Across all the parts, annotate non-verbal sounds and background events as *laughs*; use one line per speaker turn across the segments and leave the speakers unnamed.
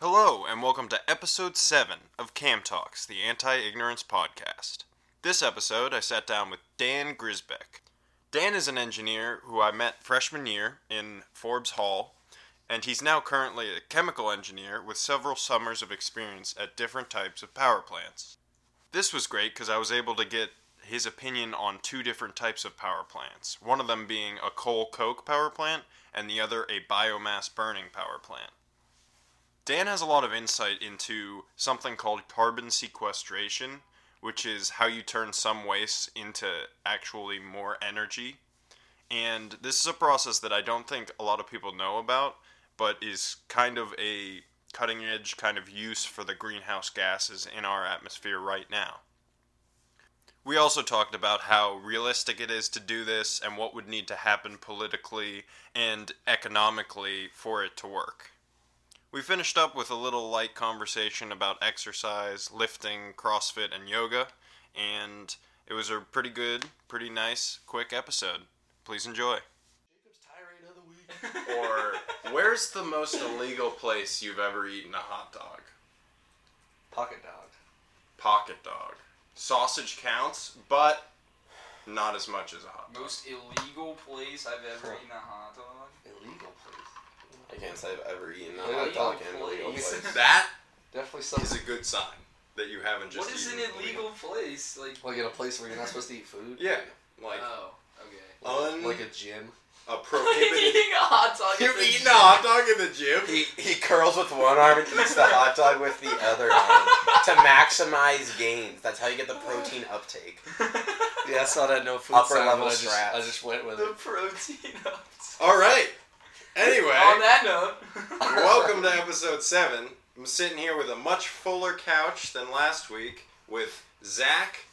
Hello, and welcome to episode 7 of Cam Talks, the Anti Ignorance Podcast. This episode, I sat down with Dan Grisbeck. Dan is an engineer who I met freshman year in Forbes Hall, and he's now currently a chemical engineer with several summers of experience at different types of power plants. This was great because I was able to get his opinion on two different types of power plants, one of them being a coal coke power plant, and the other a biomass burning power plant. Dan has a lot of insight into something called carbon sequestration, which is how you turn some waste into actually more energy. And this is a process that I don't think a lot of people know about, but is kind of a cutting edge kind of use for the greenhouse gases in our atmosphere right now. We also talked about how realistic it is to do this and what would need to happen politically and economically for it to work. We finished up with a little light conversation about exercise, lifting, CrossFit, and yoga, and it was a pretty good, pretty nice, quick episode. Please enjoy.
Jacob's tirade of the week. *laughs*
Or, where's the most illegal place you've ever eaten a hot dog?
Pocket dog.
Pocket dog. Sausage counts, but not as much as a hot dog.
Most illegal place I've ever eaten a hot dog.
Illegal place.
I can't say I've ever eaten a hot dog in a legal place.
That
Definitely
is
something.
a good sign that you haven't just
what is an
eaten
illegal place? Like,
Like in a place where you're not supposed to eat food.
Yeah, like
oh, okay.
Um, un
Like a gym.
a *laughs* prohibited.
eating a hot dog. at
You've
the
eaten
gym.
a hot dog in the gym?
He, he curls with one arm and eats the hot dog with the other arm to maximize gains. That's how you get the protein *laughs* uptake. *laughs*
Yeah, I saw that no food
Upper
sign,
level
but I just,
strats.
I just went with
the
it.
protein ups.
All right. Anyway,
On that note, *laughs*
welcome to episode seven. I'm sitting here with a much fuller couch than last week with Zach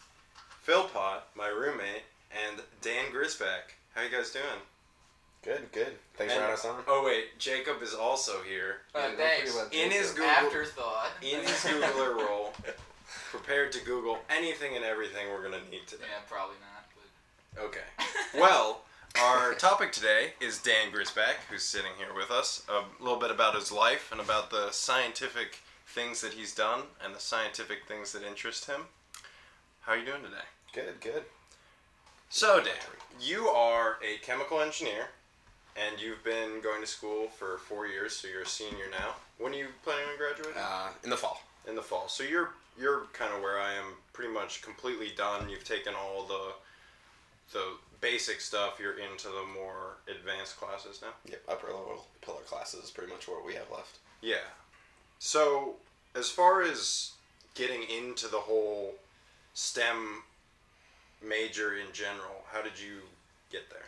Philpott, my roommate, and Dan Grisbeck. How you guys doing?
Good, good. Thanks
And-
for having us on.
Oh wait, Jacob is also here
Uh,
Yeah,
thanks.
in his Google
afterthought.
in his Googler role, prepared to Google anything and everything we're gonna need today.
Yeah, probably not. But
Okay. Well, our topic today is Dan Grisbeck, who's sitting here with us. A little bit about his life and about the scientific things that he's done and the scientific things that interest him. How are you doing today?
Good, good.
So, Dan, you are a chemical engineer, and you've been going to school for four years, so you're a senior now. When are you planning on graduating?
Uh, in the fall.
in the fall. So you're you're kind of where I am, pretty much completely done. You've taken all the the basic stuff. You're into the more advanced classes now.
Yep, upper level pillar classes is pretty much what we have left.
Yeah. So as far as getting into the whole STEM major in general, how did you get there?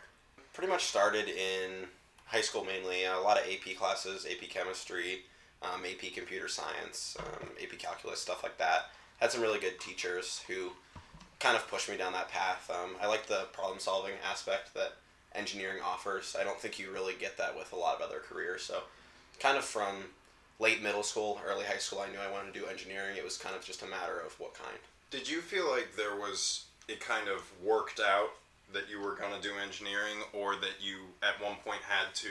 Pretty much started in high school mainly. A lot of AP classes, AP chemistry, um, AP computer science, um, AP calculus, stuff like that. Had some really good teachers who kind of pushed me down that path. Um, I like the problem solving aspect that engineering offers. I don't think you really get that with a lot of other careers. So, kind of from late middle school, early high school, I knew I wanted to do engineering. It was kind of just a matter of what kind.
Did you feel like there was it kind of worked out that you were going to do engineering or that you at one point had to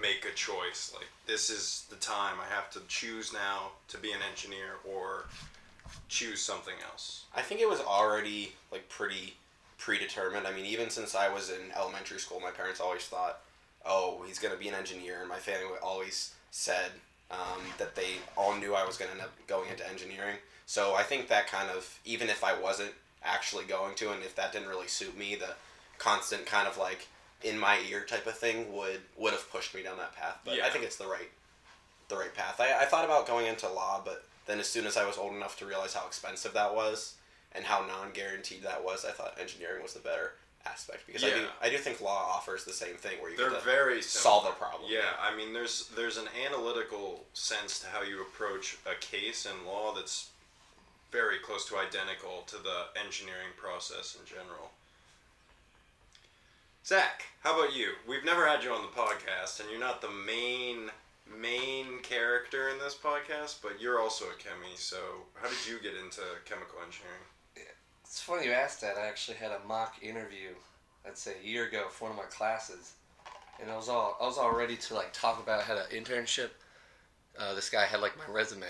make a choice like this is the time I have to choose now to be an engineer or choose something else?
I think it was already like pretty predetermined. I mean, even since I was in elementary school, my parents always thought, "Oh, he's gonna be an engineer," and my family always said um, that they all knew I was gonna end up going into engineering. So I think that kind of, even if I wasn't actually going to, and if that didn't really suit me, the constant kind of like in my ear type of thing would would have pushed me down that path. But
Yeah.
I think it's the right the right path. I, I thought about going into law, but then as soon as I was old enough to realize how expensive that was and how non guaranteed that was, I thought engineering was the better aspect because I do I do think law offers the same thing where you
They're very
solve
similar.
a problem.
Yeah, I mean there's there's an analytical sense to how you approach a case in law that's very close to identical to the engineering process in general. Zach, how about you? We've never had you on the podcast, and you're not the main main character in this podcast, but you're also a chemie. So, how did you get into chemical engineering?
It's funny you asked that. I actually had a mock interview, I'd say a year ago, for one of my classes, and I was all I was all ready to like talk about. I had an internship uh, this guy had like my resume,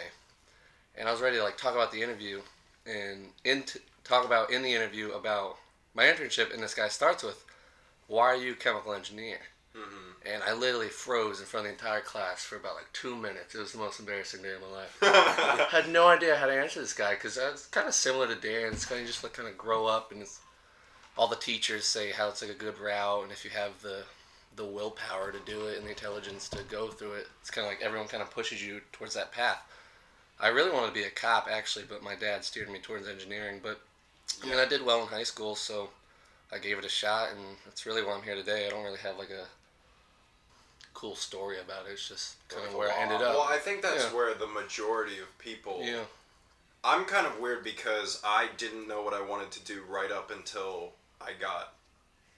and I was ready to like talk about the interview and in t- talk about in the interview about my internship, and this guy starts with, "Why are you a chemical engineer?"
Mm-hmm.
And I literally froze in front of the entire class for about like two minutes. It was the most embarrassing day of my life. *laughs* I had no idea how to answer this guy because it's kind of similar to Dan. It's kind of just like kind of grow up and it's, all the teachers say how it's like a good route and if you have the the willpower to do it and the intelligence to go through it, it's kind of like everyone kind of pushes you towards that path. I really wanted to be a cop actually, but my dad steered me towards engineering. But I mean, I did well in high school, so I gave it a shot, and that's really why I'm here today. I don't really have like a cool story about it. It's just kind of where I ended up.
Well, I think that's
Yeah.
where the majority of people.
yeah.
I'm kind of weird because I didn't know what I wanted to do right up until I got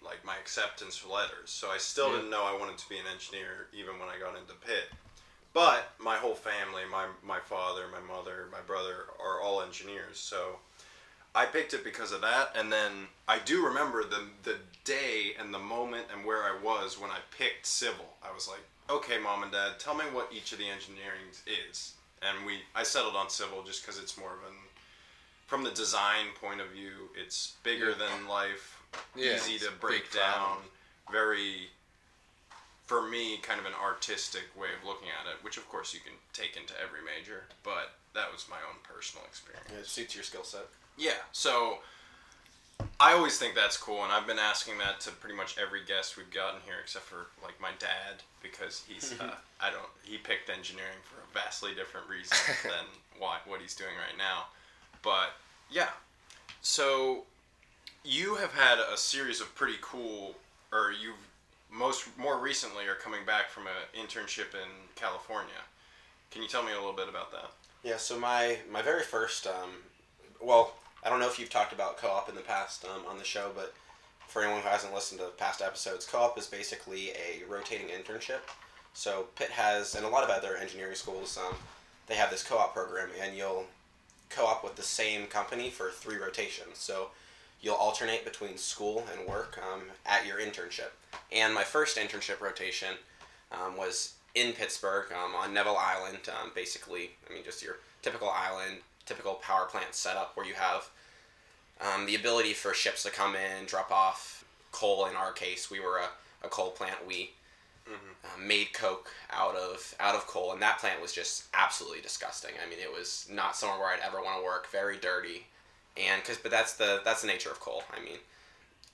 like my acceptance letters. So I still
Yeah.
didn't know I wanted to be an engineer even when I got into Pitt. But my whole family, my my father, my mother, my brother are all engineers. So I picked it because of that and then I do remember the the day and the moment and where I was when I picked civil. I was like, "Okay, mom and dad, tell me what each of the engineering is." and we I settled on civil just because it's more of an from the design point of view, it's bigger
Yeah.
than life,
Yeah,
easy to break
big problem.
down, very for me kind of an artistic way of looking at it, which of course you can take into every major, but that was my own personal experience.
It suits your skill set.
Yeah, so I always think that's cool, and I've been asking that to pretty much every guest we've gotten here, except for like my dad, because he's *laughs* uh, I don't he picked engineering for a vastly different reason *laughs* than why what he's doing right now. But yeah, so you have had a series of pretty cool, or you've most more recently are coming back from an internship in California. Can you tell me a little bit about that?
Yeah, so my my very first, um, well, I don't know if you've talked about co-op in the past um, on the show, but for anyone who hasn't listened to past episodes, co-op is basically a rotating internship. So Pitt has, and a lot of other engineering schools, um, they have this co-op program, and you'll co-op with the same company for three rotations. So you'll alternate between school and work um, at your internship. And my first internship rotation um, was in Pittsburgh um, on Neville Island. Um, basically, I mean, just your typical island, typical power plant setup where you have um, the ability for ships to come in, drop off coal. In our case, we were a, a coal plant. We uh, made coke out of out of coal, and that plant was just absolutely disgusting. I mean, it was not somewhere where I'd ever want to work. Very dirty, and because but that's the that's the nature of coal. I mean,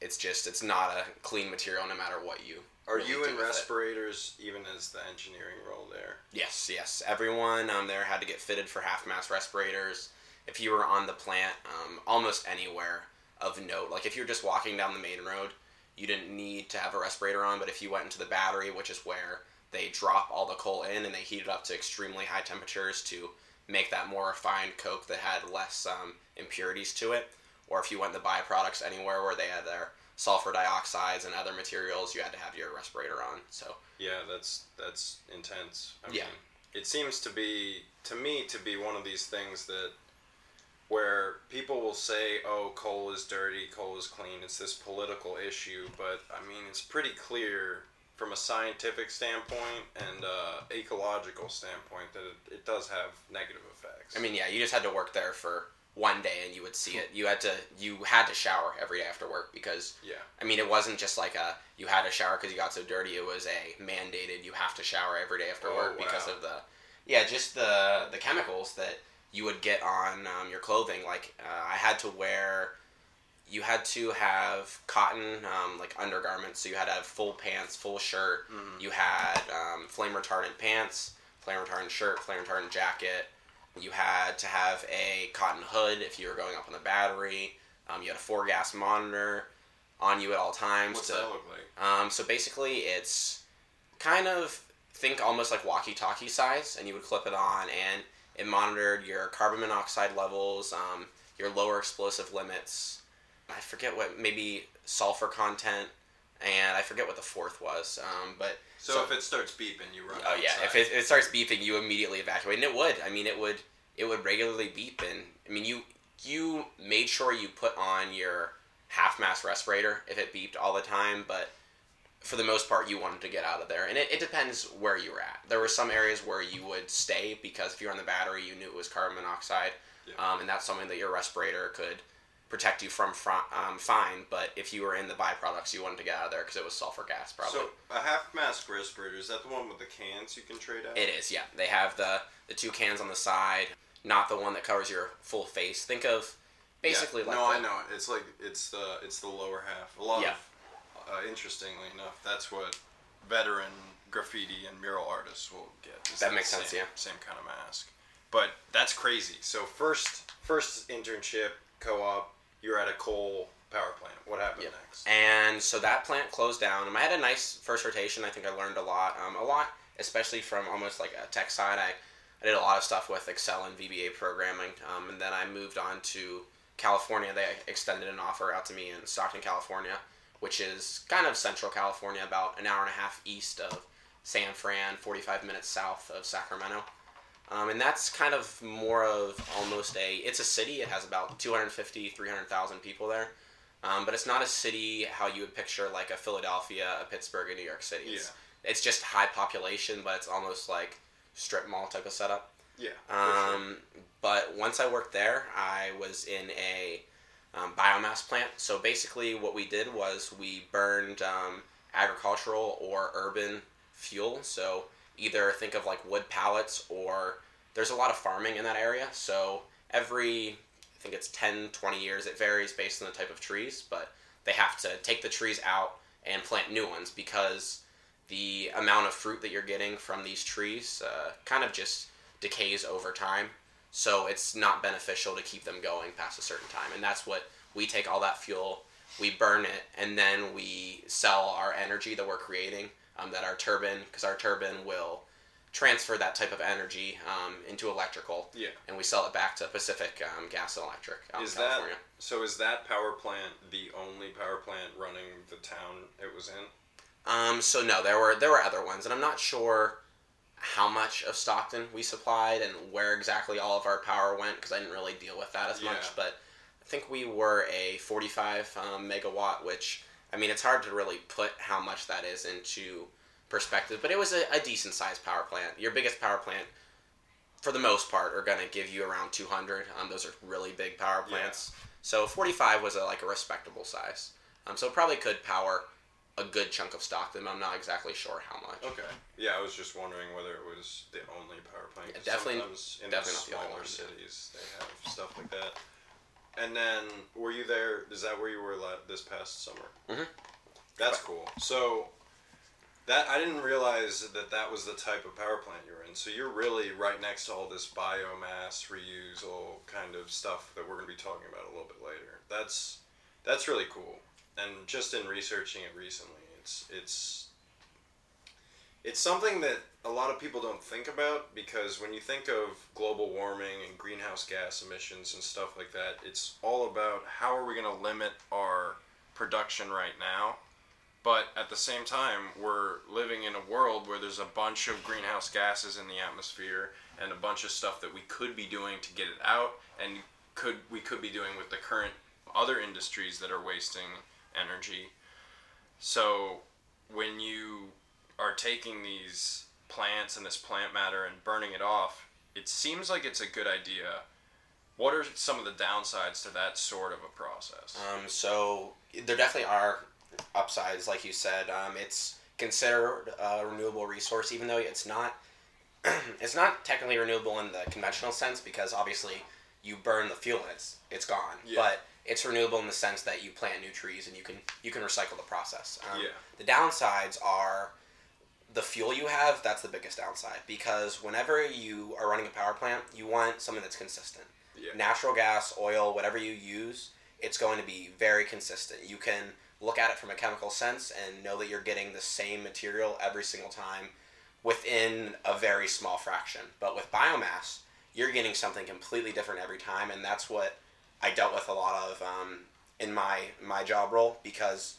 it's just it's not a clean material no matter what you.
Are
really
you in
with it.
respirators even as the engineering role there?
Yes, yes. Everyone um, there had to get fitted for half mask respirators. If you were on the plant, um, almost anywhere of note, like if you were just walking down the main road, you didn't need to have a respirator on. But if you went into the battery, which is where they drop all the coal in and they heat it up to extremely high temperatures to make that more refined coke that had less um, impurities to it, or if you went the byproducts anywhere where they had their sulfur dioxides and other materials, you had to have your respirator on. So
Yeah, that's that's intense. I
Yeah.
mean, it seems to be to me to be one of these things that where people will say, "Oh, coal is dirty, coal is clean." It's this political issue, but I mean, it's pretty clear from a scientific standpoint and uh, ecological standpoint that it, it does have negative effects.
I mean, yeah, you just had to work there for one day and you would see it. You had to you had to shower every day after work because
yeah,
I mean, it wasn't just like a you had to shower because you got so dirty. It was a mandated you have to shower every day after
Oh,
work because of the yeah, just the the chemicals that you would get on um, your clothing. Like uh, I had to wear. You had to have cotton um, like undergarments, so you had to have full pants, full shirt.
Mhm.
You had um, flame retardant pants, flame retardant shirt, flame retardant jacket. You had to have a cotton hood if you were going up on the battery. Um, you had a four gas monitor on you at all times.
what's
to,
that look like?
um, so basically, it's kind of think almost like walkie-talkie size, and you would clip it on, and it monitored your carbon monoxide levels, um, your lower explosive limits. I forget what maybe sulfur content, and I forget what the fourth was. Um, but
So,
so-
if it starts beeping, you run.
Oh yeah, if it, it starts beeping, you immediately evacuate, and it would. I mean, it would. It would regularly beep, and I mean, you you made sure you put on your half mask respirator if it beeped all the time. But for the most part, you wanted to get out of there. And it, it depends where you were at. There were some areas where you would stay because if you were on the battery, you knew it was carbon monoxide.
Yeah.
Um, and that's something that your respirator could protect you from fr- um, fine. But if you were in the byproducts, you wanted to get out of there because it was sulfur gas, probably.
So a half mask respirator is that the one with the cans you can trade out?
It is, yeah. They have the the two cans on the side, not the one that covers your full face. Think of basically
Yeah.
like
no,
the-
I know it. It's like it's the it's the lower half. A lot
Yeah.
of uh, interestingly enough, that's what veteran graffiti and mural artists will get. is
That makes sense, yeah.
Same kind of mask. But that's crazy. So first first internship co-op, you're at a coal power plant. What happened
Yep.
next?
And so that plant closed down. Um, I had a nice first rotation. I think I learned a lot. Um, a lot, especially from almost like a tech side. I, I did a lot of stuff with Excel and VBA programming. Um, and then I moved on to California. They extended an offer out to me in Stockton, California, which is kind of central California, about an hour and a half east of San Fran, 45 minutes south of Sacramento. Um, and that's kind of more of almost a, it's a city. It has about 250, 300,000 people there. Um, but it's not a city how you would picture like a Philadelphia, a Pittsburgh, a New York City. It's, it's just high population, but it's almost like strip mall type of setup.
Yeah. for sure.
Um, but once I worked there, I was in a um, biomass plant. So basically, what we did was we burned um, agricultural or urban fuel. So either think of like wood pallets or there's a lot of farming in that area. So every, I think it's 10, 20 years, it varies based on the type of trees, but they have to take the trees out and plant new ones because the amount of fruit that you're getting from these trees uh, kind of just decays over time. So it's not beneficial to keep them going past a certain time. And that's what we take all that fuel, we burn it, and then we sell our energy that we're creating. Um, that our turbine, because our turbine will transfer that type of energy um, into electrical,
Yeah.
and we sell it back to Pacific um, Gas and Electric out
Is
in
that so? Is that power plant the only power plant running the town it was in?
Um, so no, there were there were other ones, and I'm not sure how much of Stockton we supplied and where exactly all of our power went because I didn't really deal with that as
Yeah.
much. But I think we were a 45 um, megawatt, which I mean it's hard to really put how much that is into perspective, but it was a, a decent sized power plant. Your biggest power plant, for the most part, are going to give you around 200. Um, those are really big power
Yeah.
plants. So 45 was a, like a respectable size. Um, so it probably could power a good chunk of Stockton. I'm not exactly sure how much.
Okay. Yeah, I was just wondering whether it was the only power plant.
Yeah, definitely-
Sometimes in
definitely
the
not the only
smaller
one.
cities, they have stuff like that. And then, were you there? Is that where you were la- this past summer?
Mhm.
That's cool. So, that I didn't realize that that was the type of power plant you're in. So you're really right next to all this biomass reusal kind of stuff that we're going to be talking about a little bit later. That's that's really cool. And just in researching it recently, it's it's it's something that a lot of people don't think about because when you think of global warming and greenhouse gas emissions and stuff like that, it's all about how are we going to limit our production right now. But at the same time, we're living in a world where there's a bunch of greenhouse gases in the atmosphere and a bunch of stuff that we could be doing to get it out and could we could be doing with the current other industries that are wasting energy. So when you are taking these plants and this plant matter and burning it off, it seems like it's a good idea. What are some of the downsides to that sort of a process?
Um, so there definitely are upsides, like you said. Um, it's considered a renewable resource, even though it's not. *clears throat* it's not technically renewable in the conventional sense because obviously you burn the fuel and it's it's gone.
Yeah.
But it's renewable in the sense that you plant new trees and you can you can recycle the process. Um,
Yeah.
The downsides are the fuel you have. That's the biggest downside because whenever you are running a power plant, you want something that's consistent
Yeah.
natural gas, oil, whatever you use, it's going to be very consistent. You can look at it from a chemical sense and know that you're getting the same material every single time within a very small fraction. But with biomass, you're getting something completely different every time, and that's what I dealt with a lot of um, in my my job role because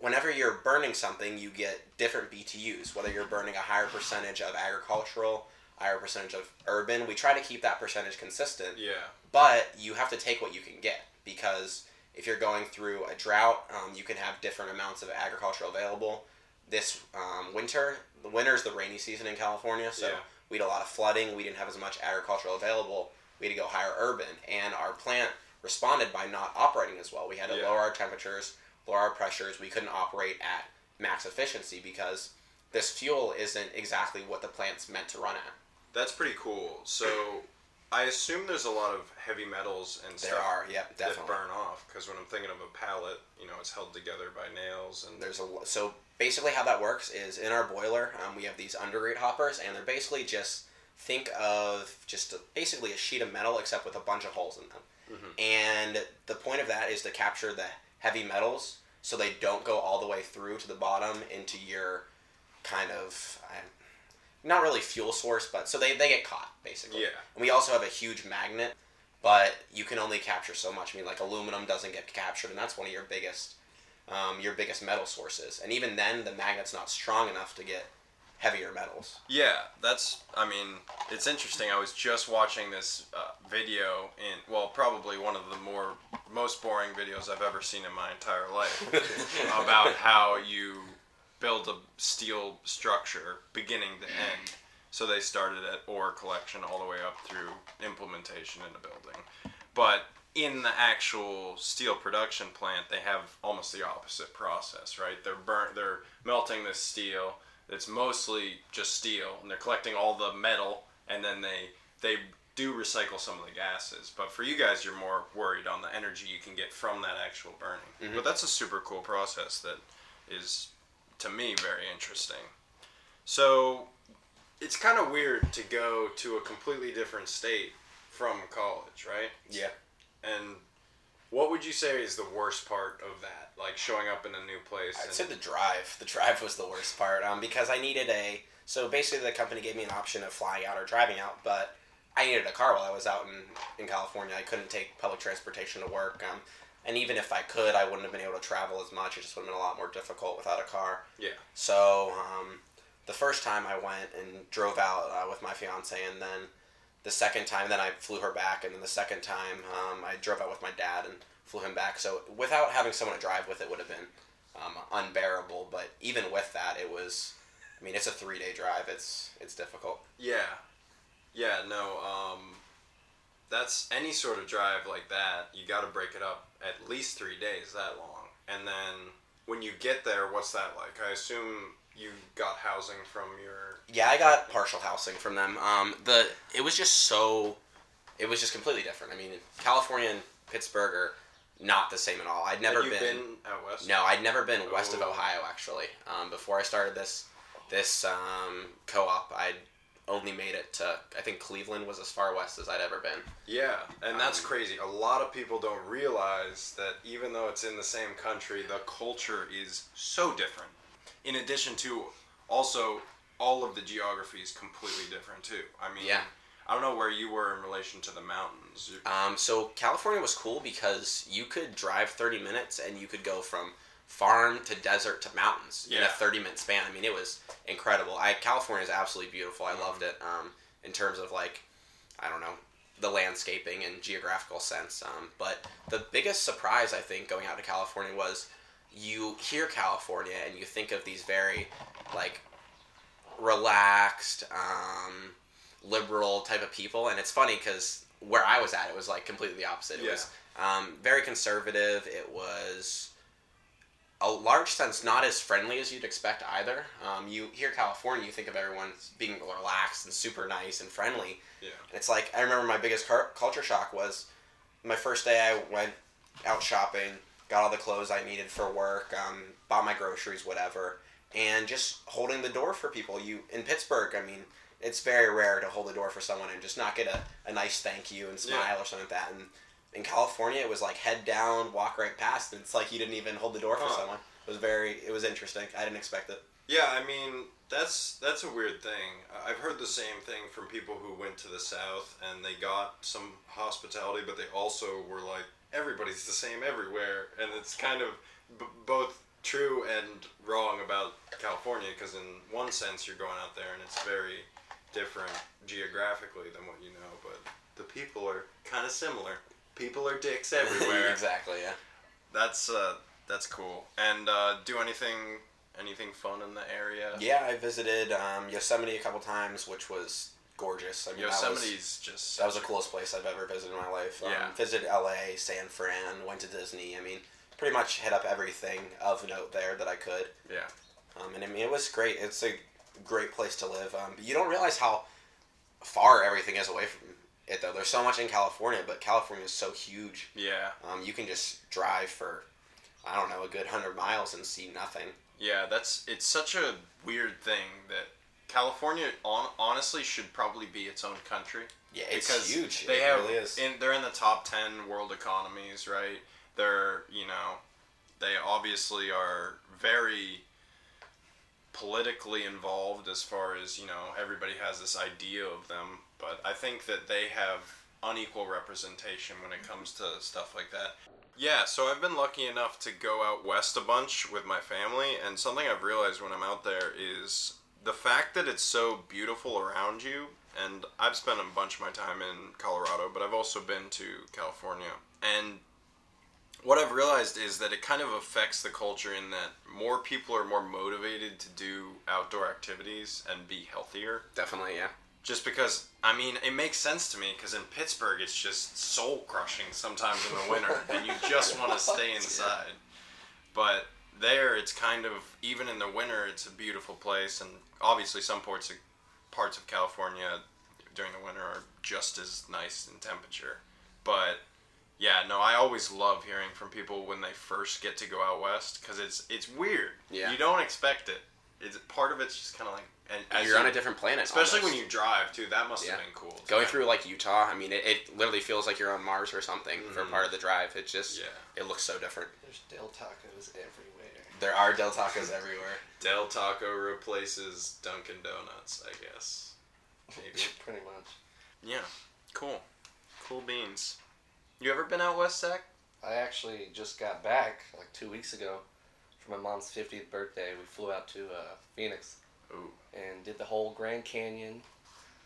whenever you're burning something, you get different BTUs. Whether you're burning a higher percentage of agricultural, higher percentage of urban, we try to keep that percentage consistent
Yeah.
but you have to take what you can get because if you're going through a drought, um, you can have different amounts of agriculture available. This um, winter, the winter is the rainy season in California, so
Yeah.
we had a lot of flooding. We didn't have as much agricultural available. We had to go higher urban, and our plant responded by not operating as well. We had to
Yeah.
lower our temperatures, lower our pressures. We couldn't operate at max efficiency because this fuel isn't exactly what the plant's meant to run at.
That's pretty cool. So, I assume there's a lot of heavy metals and
There
stuff
are, yep,
that
definitely.
burn off. Because when I'm thinking of a pallet, you know, it's held together by nails and
There's a lo- so basically how that works is in our boiler um, we have these undergrate hoppers and they're basically just think of just a, basically a sheet of metal except with a bunch of holes in them.
Mhm.
And the point of that is to capture the heavy metals so they don't go all the way through to the bottom into your kind of I, not really fuel source, but so they, they get caught basically.
Yeah.
And we also have a huge magnet, but you can only capture so much. I mean, like aluminum doesn't get captured, and that's one of your biggest um, your biggest metal sources. And even then, the magnet's not strong enough to get heavier metals.
Yeah, that's. I mean, it's interesting. I was just watching this uh, video in, well, probably one of the more most boring videos I've ever seen in my entire life *laughs* about how you build a steel structure beginning to end. So they started at ore collection all the way up through implementation in a building. But in the actual steel production plant, they have almost the opposite process, right? They're burnt, they're melting this steel. It's mostly just steel, and they're collecting all the metal, and then they they do recycle some of the gases. But for you guys, you're more worried on the energy you can get from that actual burning. Mm-hmm. But that's a super cool process that is, to me, very interesting. So it's kind of weird to go to a completely different state from college, right?
Yeah.
And what would you say is the worst part of that? Like showing up in a new place.
I'd
and-
say the drive. The drive was the worst part um, because I needed a. So basically, the company gave me an option of flying out or driving out, but I needed a car while I was out in, in California. I couldn't take public transportation to work. Um, and even if I could, I wouldn't have been able to travel as much. It just would have been a lot more difficult without a car.
Yeah.
So um, the first time I went and drove out uh, with my fiance, and then the second time, then I flew her back, and then the second time um, I drove out with my dad and flew him back. So without having someone to drive with, it would have been um, unbearable. But even with that, it was. I mean, it's a three day drive. It's it's difficult.
Yeah. Yeah, no, um, that's any sort of drive like that, you got to break it up at least three days that long. And then when you get there, what's that like? I assume you got housing from your.
Yeah, I got partial housing from them. Um, the it was just so, it was just completely different. I mean, California and Pittsburgh are not the same at all. I'd never been,
been out west?
No, I'd never been west of
Oh.
Ohio actually. Um, before I started this this um, co-op, I'd only made it to I think Cleveland was as far west as I'd ever been.
Yeah, and that's
Um,
crazy. A lot of people don't realize that even though it's in the same country, the culture is so different. In addition to also all of the geography is completely different too. I mean,
Yeah.
I don't know where you were in relation to the mountains.
Um, so California was cool because you could drive 30 minutes and you could go from farm to desert to mountains in a 30 minute span. I mean, it was incredible. I California is absolutely beautiful. I loved it. Um, in terms of like, I don't know, the landscaping and geographical sense. Um, but the biggest surprise I think going out to California was you hear California and you think of these very like relaxed, um, liberal type of people, and it's funny because where I was at, it was like completely the opposite. It
Yeah.
was um, very conservative. It was a large sense not as friendly as you'd expect either. Um, you hear California, you think of everyone being relaxed and super nice and friendly.
Yeah.
And it's like I remember my biggest car- culture shock was my first day. I went out shopping, got all the clothes I needed for work, um, bought my groceries, whatever, and just holding the door for people. You in Pittsburgh, I mean, it's very rare to hold the door for someone and just not get a, a nice thank you and smile
Yeah.
or something like that. And in California, it was like head down, walk right past, and it's like you didn't even hold the door for
Huh.
someone. It was very, it was interesting. I didn't expect it.
Yeah, I mean that's that's a weird thing. I've heard the same thing from people who went to the south and they got some hospitality, but they also were like everybody's the same everywhere, and it's kind of b- both true and wrong about California because in one sense you're going out there and it's very different geographically than what you know, but the people are kind of similar. People are dicks *laughs* everywhere.
exactly. Yeah.
That's uh, that's cool. And uh, do anything anything fun in the area?
Yeah, I visited um, Yosemite a couple times, which was gorgeous. I mean, that was-
just
That was the coolest place I've ever visited in my life. Um,
Yeah.
Visited LA, San Fran, went to Disney. I mean, pretty much hit up everything of note there that I could.
yeah
Um, and I mean, it was great. It's a great place to live. Um, but you don't realize how far everything is away from it, though. There's so much in California, but California is so huge.
yeah
Um, you can just drive for, I don't know, a good hundred miles and see nothing.
yeah. That's it's such a weird thing that California on, honestly should probably be its own country.
Yeah, it's
because
huge.
They
it
have
really is.
in they're in the top ten world economies, right? They're you know, they obviously are very politically involved as far as you know everybody has this idea of them but i think that they have unequal representation when it comes to stuff like that yeah so i've been lucky enough to go out west a bunch with my family and something i've realized when i'm out there is the fact that it's so beautiful around you and i've spent a bunch of my time in colorado but i've also been to california and what I've realized is that it kind of affects the culture in that more people are more motivated to do outdoor activities and be healthier.
Definitely, yeah.
Just because, I mean, it makes sense to me because in Pittsburgh it's just soul crushing sometimes in the winter and you just want to stay *laughs* inside. But there it's kind of, even in the winter, it's a beautiful place and obviously some parts of, parts of California during the winter are just as nice in temperature. But yeah, no, I always love hearing from people when they first get to go out west because it's it's weird.
Yeah.
you don't expect it. It's part of it's just kind of like and as
You're on
you-
a different planet.
especially
almost.
when you drive too. That must
Yeah.
have been cool.
going through like Utah. I mean, it, it literally feels like you're on Mars or something for
Mhm.
part of the drive. It just
Yeah.
it looks so different.
There's Del Tacos everywhere.
There are Del Tacos everywhere.
Del Taco replaces Dunkin' Donuts, I guess. Maybe. *laughs*
Pretty much.
yeah, cool, cool beans. You ever been out west, Zach?
I actually just got back like two weeks ago for my mom's 50th birthday. We flew out to uh, Phoenix
Ooh,
and did the whole Grand Canyon.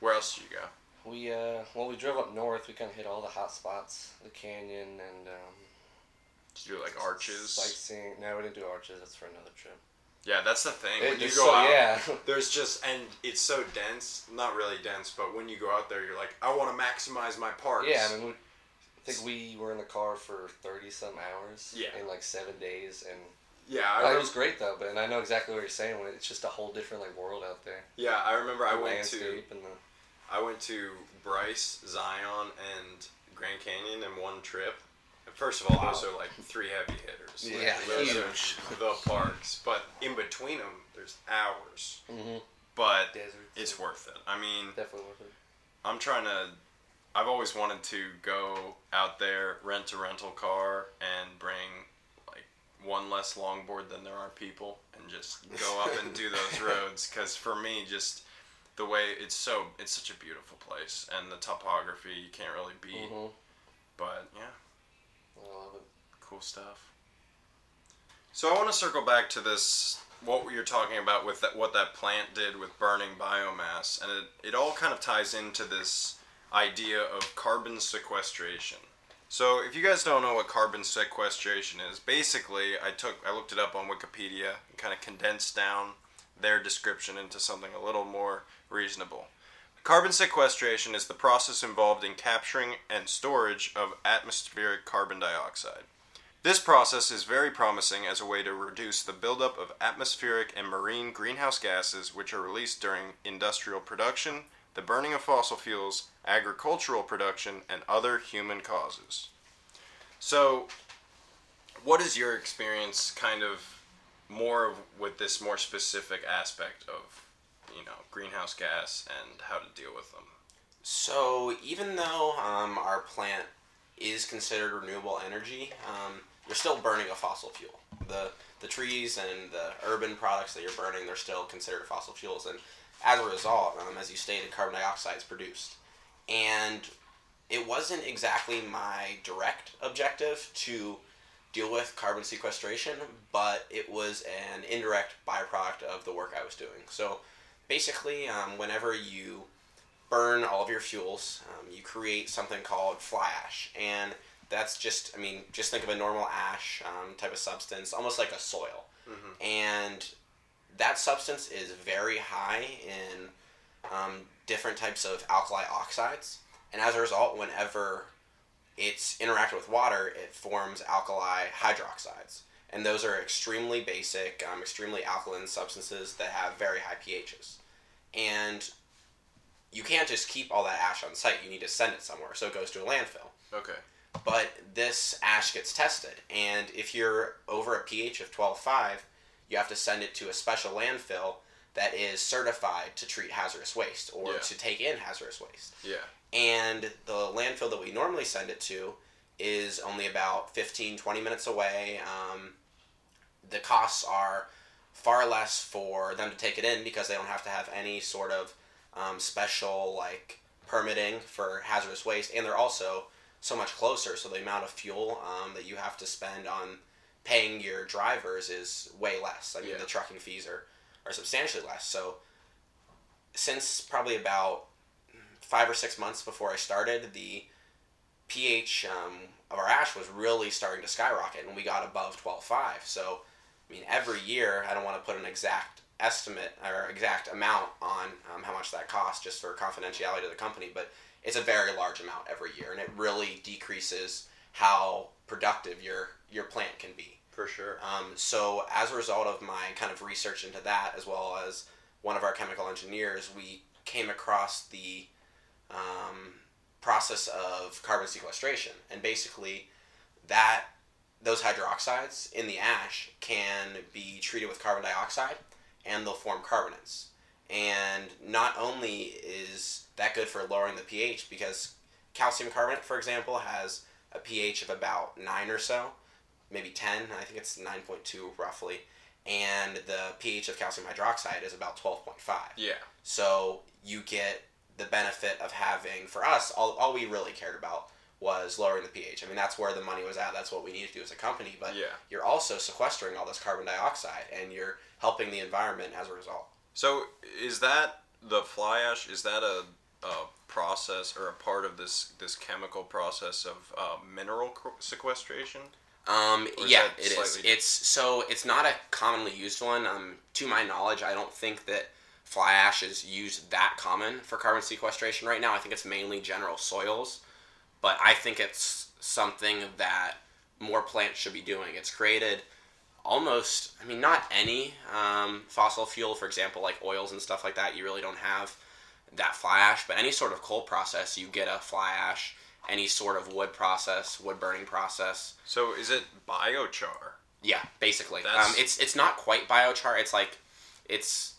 where else did you go?
We uh, well, we drove up north. We kind of hit all the hot spots, the canyon and um,
Did you do like arches?
sightseeing. No, we didn't do arches. That's for another trip.
Yeah, that's the thing.
It-
when you go
so-
out,
yeah. *laughs*
there's just and it's so dense. Not really dense, but when you go out there, you're like, I want to maximize my parts.
Yeah, I mean, we, I think we were in the car for thirty some hours.
Yeah.
In like seven days, and
yeah, I
it was great though. But and I know exactly what you're saying. When it's just a whole different like world out there.
yeah. I remember I went to
and the
I went to Bryce, Zion, and Grand Canyon in one trip. First of all, those are like three heavy hitters. Like,
Yeah,
those
huge.
are the parks. But in between them, there's hours.
mm-hmm.
But
desert.
it's worth it. I mean,
definitely worth it.
I'm trying to. I've always wanted to go out there, rent a rental car, and bring like one less longboard than there are people, and just go up and do *laughs* those roads. Because for me, just the way it's so, it's such a beautiful place, and the topography you can't really beat.
Mm-hmm.
But yeah, Cool stuff. So I want to circle back to this what you're talking about with that, what that plant did with burning biomass, and it, it all kind of ties into this idea of carbon sequestration. So if you guys don't know what carbon sequestration is, basically I took I looked it up on Wikipedia and kind of condensed down their description into something a little more reasonable. Carbon sequestration is the process involved in capturing and storage of atmospheric carbon dioxide. This process is very promising as a way to reduce the buildup of atmospheric and marine greenhouse gases which are released during industrial production, the burning of fossil fuels, agricultural production, and other human causes. So, what is your experience kind of more with this more specific aspect of, you know, greenhouse gas and how to deal with them?
So even though um, our plant is considered renewable energy, um, you're still burning a fossil fuel. The the trees and the urban products that you're burning, they're still considered fossil fuels, and as a result, um, as you stated, carbon dioxide is produced. And it wasn't exactly my direct objective to deal with carbon sequestration, but it was an indirect byproduct of the work I was doing. So basically, um, whenever you burn all of your fuels, um, you create something called fly ash. And that's just I mean just think of a normal ash um, type of substance, almost like a soil, and that substance is very high in um, different types of alkali oxides, and as a result, whenever it's interacted with water, it forms alkali hydroxides, and those are extremely basic, um, extremely alkaline substances that have very high pHs, and you can't just keep all that ash on site. You need to send it somewhere, so it goes to a landfill.
Okay.
But this ash gets tested, and if you're over a pH of 12.5, you have to send it to a special landfill that is certified to treat hazardous waste or
Yeah.
to take in hazardous waste.
Yeah.
And the landfill that we normally send it to is only about 15, 20 minutes away. Um, the costs are far less for them to take it in because they don't have to have any sort of um, special like permitting for hazardous waste, and they're also so much closer. So the amount of fuel um, that you have to spend on paying your drivers is way less. I mean,
Yeah.
the trucking fees are are substantially less. So since probably about five or six months before I started, the pH um, of our ash was really starting to skyrocket, and we got above 12.5. So, I mean, every year, I don't want to put an exact estimate or exact amount on um, how much that costs just for confidentiality to the company, but it's a very large amount every year, and it really decreases how productive your your plant can be.
For sure.
Um, so as a result of my kind of research into that, as well as one of our chemical engineers, we came across the um, process of carbon sequestration, and basically that those hydroxides in the ash can be treated with carbon dioxide, and they'll form carbonates. And not only is that good for lowering the pH, because calcium carbonate, for example, has a pH of about nine or so maybe 10 i think it's 9.2 roughly and the ph of calcium hydroxide is about 12.5
Yeah.
so you get the benefit of having for us all, all we really cared about was lowering the ph i mean that's where the money was at that's what we need to do as a company but
Yeah.
you're also sequestering all this carbon dioxide and you're helping the environment as a result
So is that the fly ash? Is that a, a process or a part of this this chemical process of uh, mineral sequestration?
Um, yeah, it is.
slightly
It's so it's not a commonly used one. Um, to my knowledge, I don't think that fly ash is used that common for carbon sequestration right now. I think it's mainly general soils, but I think it's something that more plants should be doing. It's created almost. I mean, not any um, fossil fuel, for example, like oils and stuff like that. You really don't have that fly ash, but any sort of coal process, you get a fly ash. Any sort of wood process, wood burning process,
So is it biochar?
yeah, basically. Um, it's it's not quite biochar. It's like it's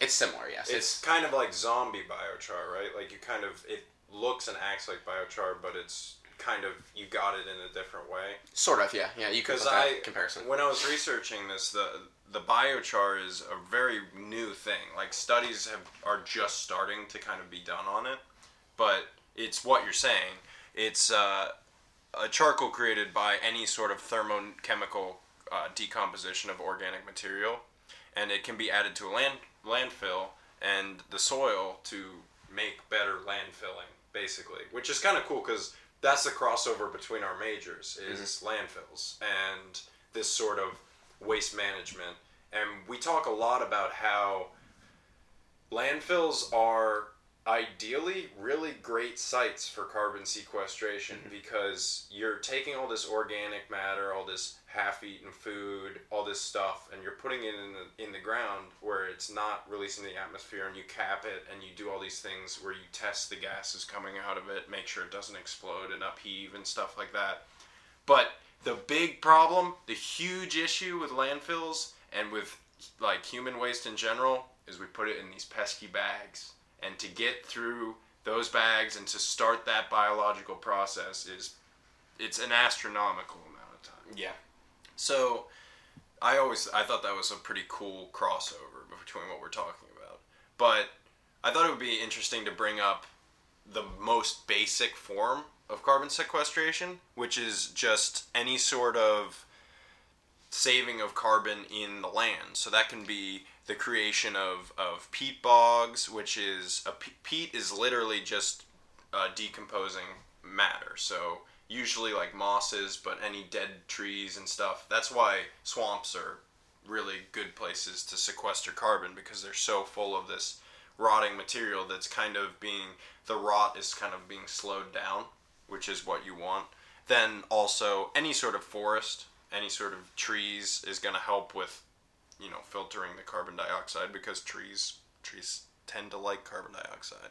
it's similar. Yes,
It's kind of like zombie biochar, right? Like you kind of it looks and acts like biochar, but it's kind of you got it in a different way.
sort of. Yeah, yeah. You could
Because I
comparison.
when I was researching this, the the biochar is a very new thing. Like studies have are just starting to kind of be done on it, but it's what you're saying. It's uh, a charcoal created by any sort of thermochemical uh, decomposition of organic material, and it can be added to a land landfill and the soil to make better landfilling, basically, which is kind of cool because that's the crossover between our majors is mm-hmm. landfills and this sort of waste management. And we talk a lot about how landfills are ideally really great sites for carbon sequestration mm-hmm. because you're taking all this organic matter, all this half-eaten food, all this stuff, and you're putting it in the, in the ground where it's not releasing the atmosphere, and you cap it, and you do all these things where you test the gases coming out of it, make sure it doesn't explode and upheave and stuff like that. But the big problem, the huge issue with landfills and with like human waste in general is we put it in these pesky bags. And to get through those bags and to start that biological process is it's an astronomical amount of time.
yeah,
So I always I thought that was a pretty cool crossover between what we're talking about. But I thought it would be interesting to bring up the most basic form of carbon sequestration, which is just any sort of saving of carbon in the land. So that can be the creation of, of peat bogs, which is a peat is literally just uh, decomposing matter. So usually like mosses, but any dead trees and stuff. That's why swamps are really good places to sequester carbon because they're so full of this rotting material that's kind of being the rot is kind of being slowed down, which is what you want. Then also any sort of forest, any sort of trees is going to help with you know filtering the carbon dioxide because trees trees tend to like carbon dioxide.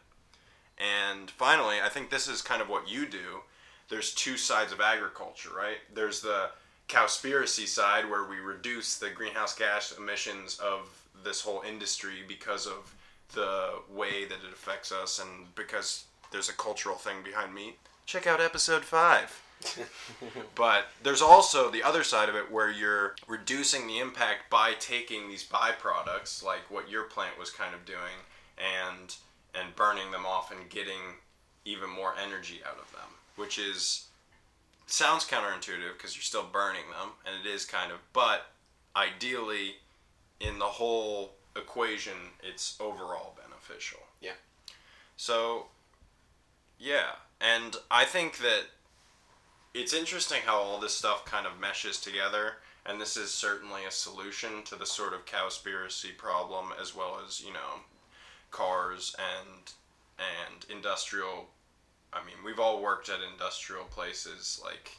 And finally, I think this is kind of what you do. There's two sides of agriculture, right? There's the cowspiracy side where we reduce the greenhouse gas emissions of this whole industry because of the way that it affects us and because there's a cultural thing behind meat. Check out episode 5. *laughs* but there's also the other side of it where you're reducing the impact by taking these byproducts like what your plant was kind of doing and and burning them off and getting even more energy out of them which is sounds counterintuitive because you're still burning them and it is kind of but ideally in the whole equation it's overall beneficial
Yeah.
so yeah and i think that it's interesting how all this stuff kind of meshes together and this is certainly a solution to the sort of cowspiracy problem as well as you know cars and and industrial i mean we've all worked at industrial places like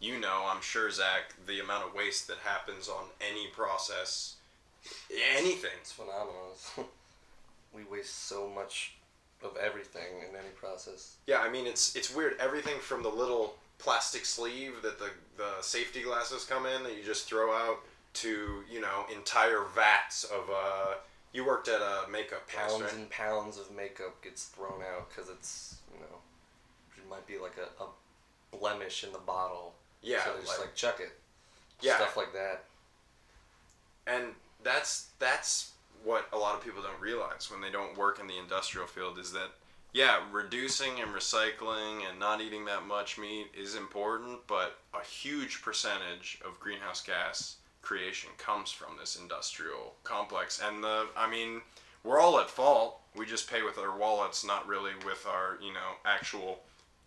you know i'm sure zach the amount of waste that happens on any process anything
It's phenomenal. *laughs* we waste so much of everything in any process.
Yeah, I mean it's it's weird. Everything from the little plastic sleeve that the the safety glasses come in that you just throw out to you know entire vats of uh. You worked at a makeup place,
Pounds
right?
and pounds of makeup gets thrown out because it's you know it might be like a, a blemish in the bottle.
Yeah,
so just
like-
like, chuck it.
Yeah.
stuff like that.
and that's that's what a lot of people don't realize when they don't work in the industrial field is that yeah reducing and recycling and not eating that much meat is important but a huge percentage of greenhouse gas creation comes from this industrial complex and the i mean we're all at fault we just pay with our wallets not really with our you know actual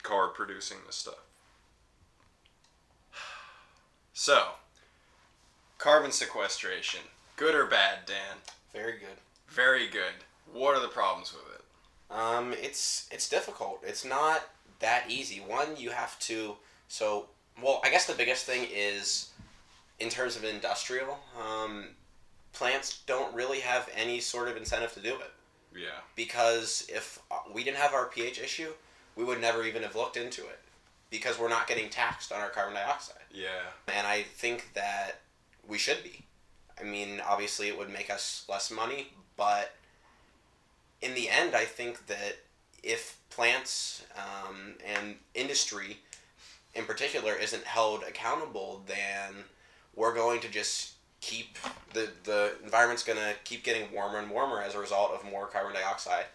car producing this stuff *sighs* so carbon sequestration good or bad dan
Very good.
very good. What are the problems with it?
Um, it's it's difficult. It's not that easy. One, you have to. So, well, I guess the biggest thing is, in terms of industrial, um, plants don't really have any sort of incentive to do it
Yeah.
because if uh, we didn't have our pH issue, we would never even have looked into it because we're not getting taxed on our carbon dioxide.
Yeah.
And I think that we should be. I mean, obviously, it would make us less money, but in the end, I think that if plants um, and industry in particular isn't held accountable, then we're going to just keep the, the environment's going to keep getting warmer and warmer as a result of more carbon dioxide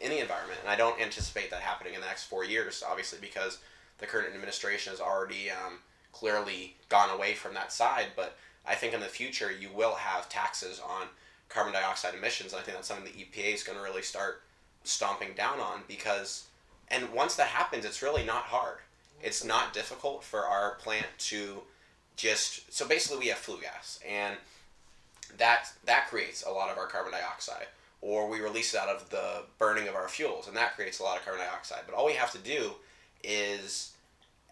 in the environment. And I don't anticipate that happening in the next four years, obviously, because the current administration has already um, clearly gone away from that side. But I think in the future, you will have taxes on carbon dioxide emissions. And I think that's something the EPA is going to really start stomping down on because, and once that happens, it's really not hard. It's not difficult for our plant to just so basically we have flue gas and that that creates a lot of our carbon dioxide or we release it out of the burning of our fuels and that creates a lot of carbon dioxide but all we have to do is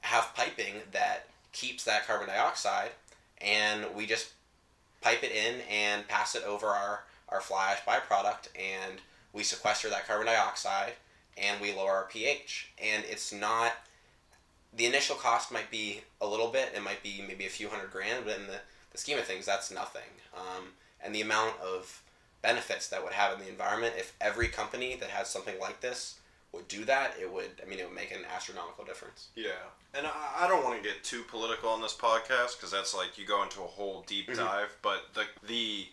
have piping that keeps that carbon dioxide and we just pipe it in and pass it over our, our fly ash byproduct and we sequester that carbon dioxide and we lower our pH. And it's not the initial cost might be a little bit it might be maybe a few hundred grand but in the, the scheme of things that's nothing. Um, and the amount of benefits that would have in the environment if every company that has something like this would do that it would i mean it would make an astronomical difference
Yeah. And I, I don't want to get too political on this podcast because that's like you go into a whole deep
Mhm.
dive. But the the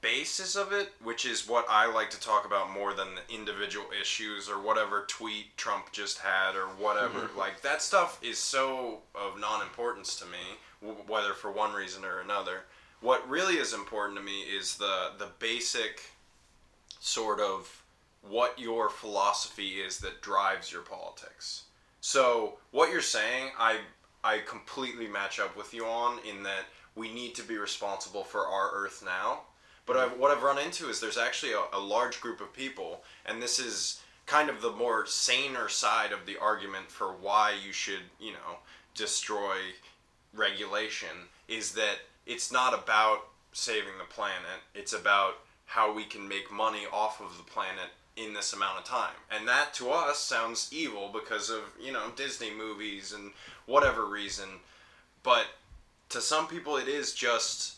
basis of it, which is what I like to talk about more than the individual issues or whatever tweet Trump just had or whatever, like that stuff is so of non-importance to me, w- whether for one reason or another. What really is important to me is the the basic sort of what your philosophy is that drives your politics. So what you're saying, I I completely match up with you on in that we need to be responsible for our Earth now. But I've, what I've run into is there's actually a, a large group of people, and this is kind of the more saner side of the argument for why you should, you know, destroy regulation is that it's not about saving the planet. It's about how we can make money off of the planet in this amount of time. And that to us sounds evil because of, you know, Disney movies and whatever reason. But to some people it is just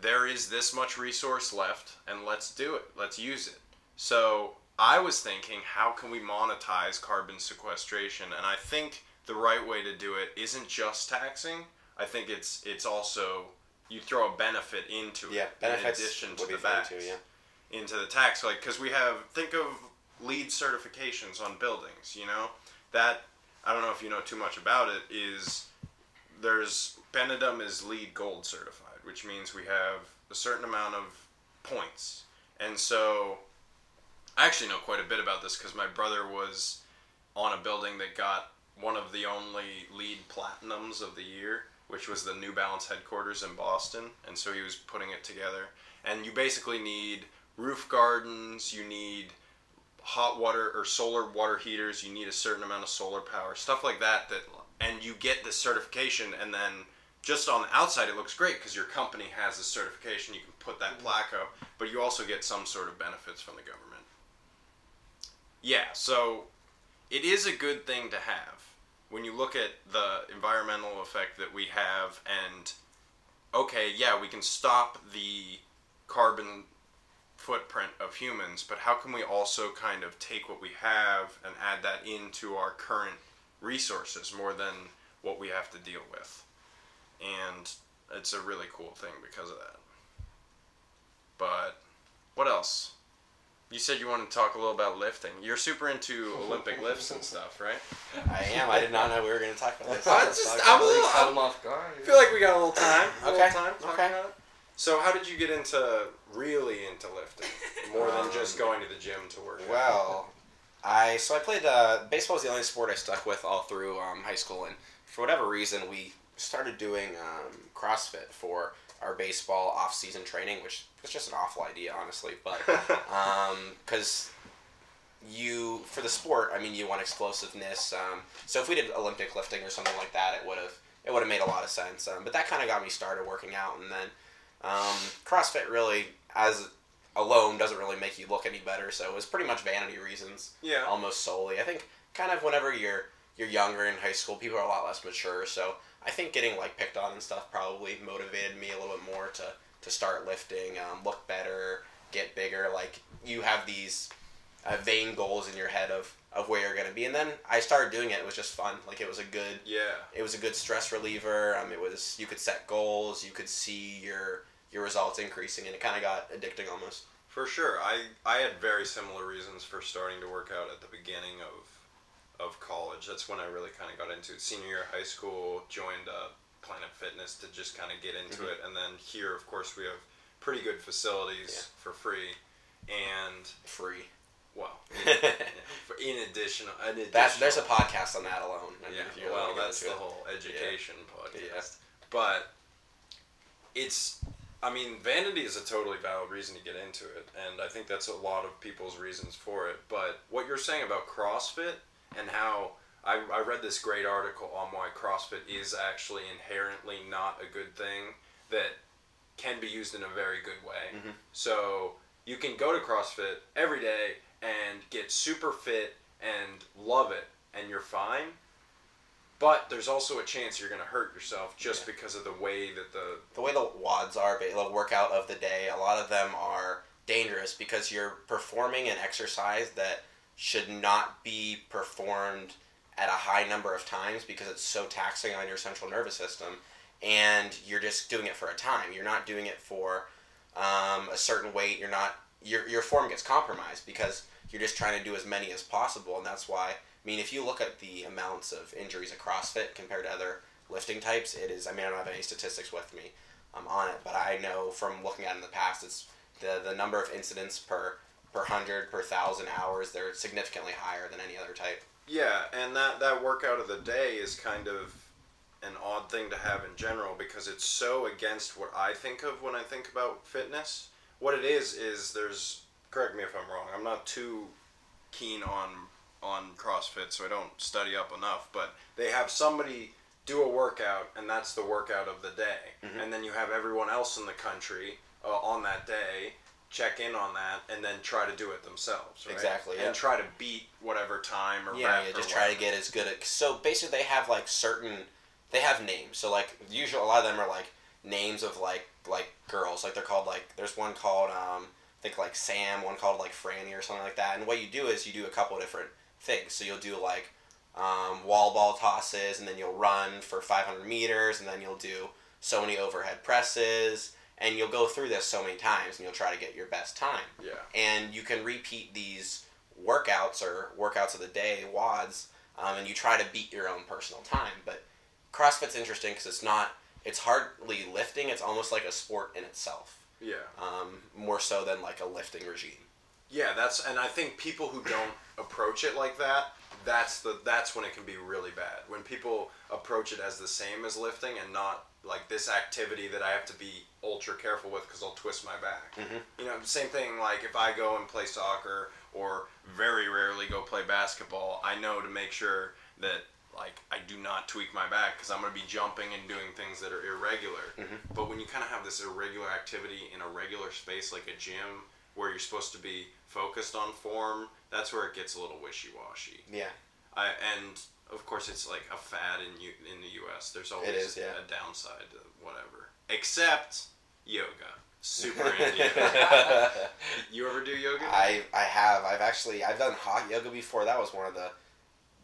there is this much resource left and let's do it. Let's use it. So I was thinking how can we monetize carbon sequestration and I think the right way to do it isn't just taxing. I think it's it's also you throw a benefit into
Yeah,
it
benefits
in addition to
would be
the back
yeah.
Into the tax. Like because we have think of LEED certifications on buildings you know? That i don't know if you know too much about it is there's benedum is LEED gold certified which means we have a certain amount of points. And so i actually know quite a bit about this because my brother was on a building that got one of the only LEED platinums of the year which was the new balance headquarters in boston. And so he was putting it together. And you basically need roof gardens you need hot water or solar water heaters you need a certain amount of solar power stuff like that that and you get this certification and then just on the outside it looks great because your company has this certification you can put that mm-hmm. plaque up but you also get some sort of benefits from the government. Yeah so it is a good thing to have. When you look at the environmental effect that we have and okay yeah we can stop the carbon footprint of humans, but how can we also kind of take what we have and add that into our current resources more than what we have to deal with? And it's a really cool thing because of that. But what else? You said you wanted to talk a little about lifting. You're super into Olympic *laughs* lifts and stuff, right?
I am. I did not know we were going to talk about this.
I just, I'm a little-
Caught him off guard.
I feel like we got a little time. A
Okay,
little time talking
okay.
So, how did you get into really into lifting more than
Um,
just going to the gym to work? out?
Well, I so I played uh, baseball was the only sport I stuck with all through um, high school, and for whatever reason, we started doing um, CrossFit for our baseball off-season training, which was just an awful idea, honestly. But *laughs* because you for the sport, I mean, you want explosiveness. Um, so if we did Olympic lifting or something like that, it would have it would have made a lot of sense. Um, but that kind of got me started working out, and then um, CrossFit really, as alone, doesn't really make you look any better. So it was pretty much vanity reasons,
yeah.
almost solely. I think kind of whenever you're you're younger in high school, people are a lot less mature. So I think getting like picked on and stuff probably motivated me a little bit more to to start lifting, um, look better, get bigger. Like you have these uh, vain goals in your head of of where you're gonna be, and then I started doing it. It was just fun. Like it was a good
Yeah.
it was a good stress reliever. Um, it was you could set goals, you could see your your results increasing, and it kind of got addicting almost.
For sure. I, I had very similar reasons for starting to work out at the beginning of of college. That's when I really kind of got into it. Senior year of high school, joined uh, Planet Fitness to just kind of get into
Mhm.
it. And then here, of course, we have pretty good facilities
Yeah.
for free. And,
Free.
well, *laughs* in, for- in addition, an additional,
That's there's a podcast on that alone. I mean,
yeah, well, that's the
it.
whole education podcast.
Yeah.
But it's, I mean, vanity is a totally valid reason to get into it, and I think that's a lot of people's reasons for it. But what you're saying about CrossFit and how I, I read this great article on why CrossFit is actually inherently not a good thing that can be used in a very good way.
Mhm.
So you can go to CrossFit every day and get super fit and love it, and you're fine. But there's also a chance you're going to hurt yourself just
Yeah.
because of the way that the
the way the WODs are, the workout of the day, a lot of them are dangerous because you're performing an exercise that should not be performed at a high number of times because it's so taxing on your central nervous system and you're just doing it for a time you're not doing it for um, a certain weight you're not your, your form gets compromised because you're just trying to do as many as possible and that's why i mean if you look at the amounts of injuries at crossfit compared to other lifting types it is i mean i don't have any statistics with me um, on it but i know from looking at it in the past it's the, the number of incidents per per hundred per thousand hours they're significantly higher than any other type
Yeah, and that that workout of the day is kind of an odd thing to have in general because it's so against what I think of when I think about fitness. What it is is there's correct me if I'm wrong. I'm not too keen on on CrossFit, so I don't study up enough, but they have somebody do a workout and that's the workout of the day.
Mhm.
And then you have everyone else in the country uh, on that day check in on that and then try to do it themselves, right?
Exactly, yeah.
And try to beat whatever time or
Yeah, yeah, just try to get as good at. So basically, they have like certain, they have names. So like usually, a lot of them are like names of like like girls. Like they're called like there's one called um I think like Sam, one called like Franny or something like that. And what you do is you do a couple different things. So you'll do like um, wall ball tosses, and then you'll run for 500 meters, and then you'll do so many overhead presses, and you'll go through this so many times, and you'll try to get your best time
Yeah.
and you can repeat these workouts or workouts of the day WODs um, and you try to beat your own personal time but crossfit's interesting because it's not it's hardly lifting it's almost like a sport in itself
Yeah.
um, more so than like a lifting regime
Yeah, that's and I think people who don't approach it like that, that's the that's when it can be really bad. When people approach it as the same as lifting and not like this activity that I have to be ultra careful with because I'll twist my back.
Mhm.
You know, same thing like if I go and play soccer or very rarely go play basketball, I know to make sure that like I do not tweak my back because I'm going to be jumping and doing things that are irregular.
Mhm.
But when you kind of have this irregular activity in a regular space like a gym where you're supposed to be focused on form, that's where it gets a little wishy-washy.
yeah
I, and of course, it's like a fad in U, in the U.S. There's always
is, yeah.
a downside to whatever, except yoga. Super *laughs* yoga. *laughs* You ever do yoga?
I, I have i've actually i've done hot yoga before that was one of the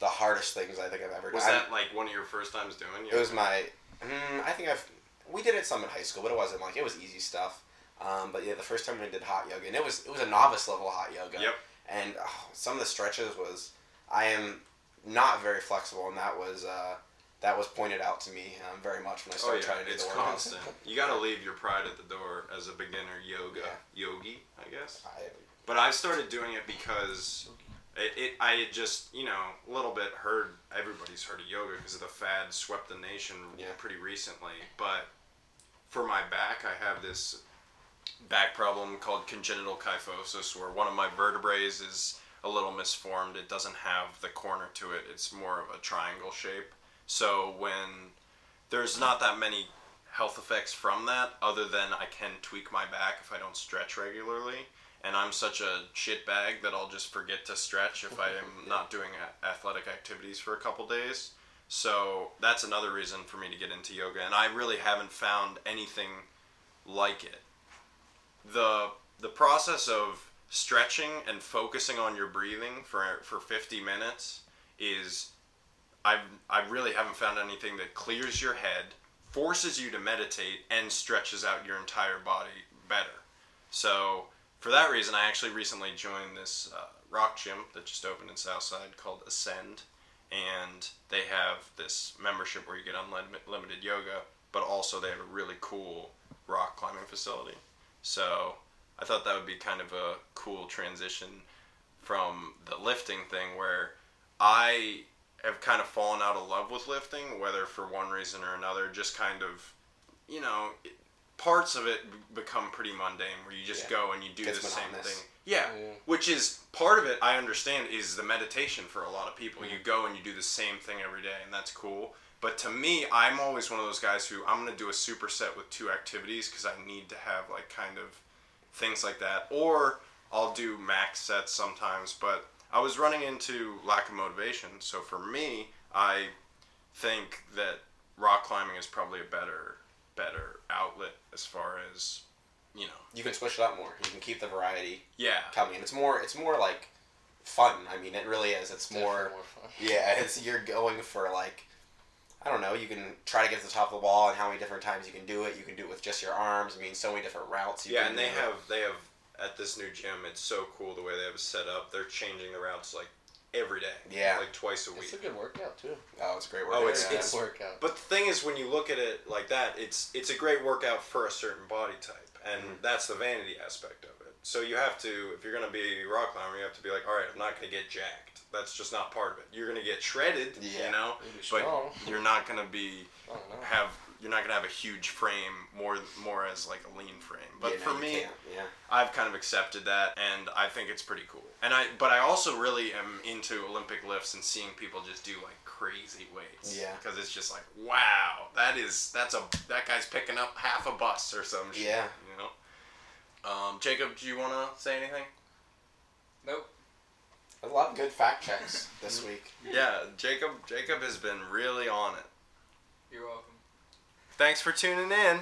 the hardest things i think i've ever
Was
done Was
that like one of your first times doing yoga?
It was my. Mm, I think I've. We did it some in high school, but it wasn't like it was easy stuff. Um, but yeah, the first time we did hot yoga, and it was it was a novice level hot yoga.
Yep.
And oh, some of the stretches was I am not very flexible, and that was uh, that was pointed out to me um, very much when I
Oh
started
yeah,
trying to do
it's
the workouts.
constant. You got to leave your pride at the door as a beginner yoga yogi, I guess.
I,
But I started doing it because it, it I had just you know a little bit heard everybody's heard of yoga because the fad swept the nation
Yeah.
pretty recently. But for my back, I have this back problem called congenital kyphosis, where one of my vertebrae is a little misformed. It doesn't have the corner to it. It's more of a triangle shape. So when there's not that many health effects from that other than I can tweak my back if I don't stretch regularly. And I'm such a shit bag that I'll just forget to stretch if I am *laughs* not doing a- athletic activities for a couple days. So that's another reason for me to get into yoga. And I really haven't found anything like it. The the process of stretching and focusing on your breathing for for 50 minutes is I I really haven't found anything that clears your head, forces you to meditate, and stretches out your entire body better. So for that reason, I actually recently joined this uh, rock gym that just opened in Southside called Ascend, and they have this membership where you get unlimited yoga, but also they have a really cool rock climbing facility. So I thought that would be kind of a cool transition from the lifting thing where I have kind of fallen out of love with lifting, whether for one reason or another, just kind of, you know, parts of it become pretty mundane where you just
Yeah.
go and you do
Gets
the same thing. Yeah,
Yeah.
which is part of it, I understand, is the meditation for a lot of people. You go and you do the same thing every day, and that's cool. But to me, I'm always one of those guys who I'm going to do a superset with two activities because I need to have, like, kind of things like that. Or I'll do max sets sometimes. But I was running into lack of motivation. So for me, I think that rock climbing is probably a better better outlet as far as you know
you can switch it up more. You can keep the variety
yeah
coming. It's more. It's more like fun. I mean, it really is. It's more.
More fun.
Yeah, it's you're going for like I don't know, you can try to get to the top of the wall and how many different times you can do it. You can do it with just your arms. I mean, so many different routes you
yeah
can
and they
do.
have they have at this new gym it's so cool the way they have it set up they're changing the routes like every day
Yeah.
like twice a week
It's a good workout too.
Oh, it's a great workout.
Oh, it's-
yeah.
it's-
workout.
But the thing is, when you look at it like that, it's it's a great workout for a certain body type, and
Mhm.
that's the vanity aspect of it. So you have to, if you're gonna be a rock climber, you have to be like, all right, I'm not gonna get jacked. That's just not part of it. You're gonna get shredded,
Yeah.
you know,
You'll be
but
strong.
you're not gonna be
I don't know.
have you're not gonna have a huge frame more more as like a lean frame. But
Yeah,
for
no,
me,
yeah.
I've kind of accepted that, and I think it's pretty cool. And I, but I also really am into Olympic lifts and seeing people just do like crazy weights.
Yeah.
Because it's just like, wow, that is that's a that guy's picking up half a bus or some shit.
Yeah.
You know. Um, Jacob, do you want to say anything?
Nope.
A lot of good fact checks this week.
Yeah, Jacob. Jacob has been really on it.
You're welcome.
Thanks for tuning in.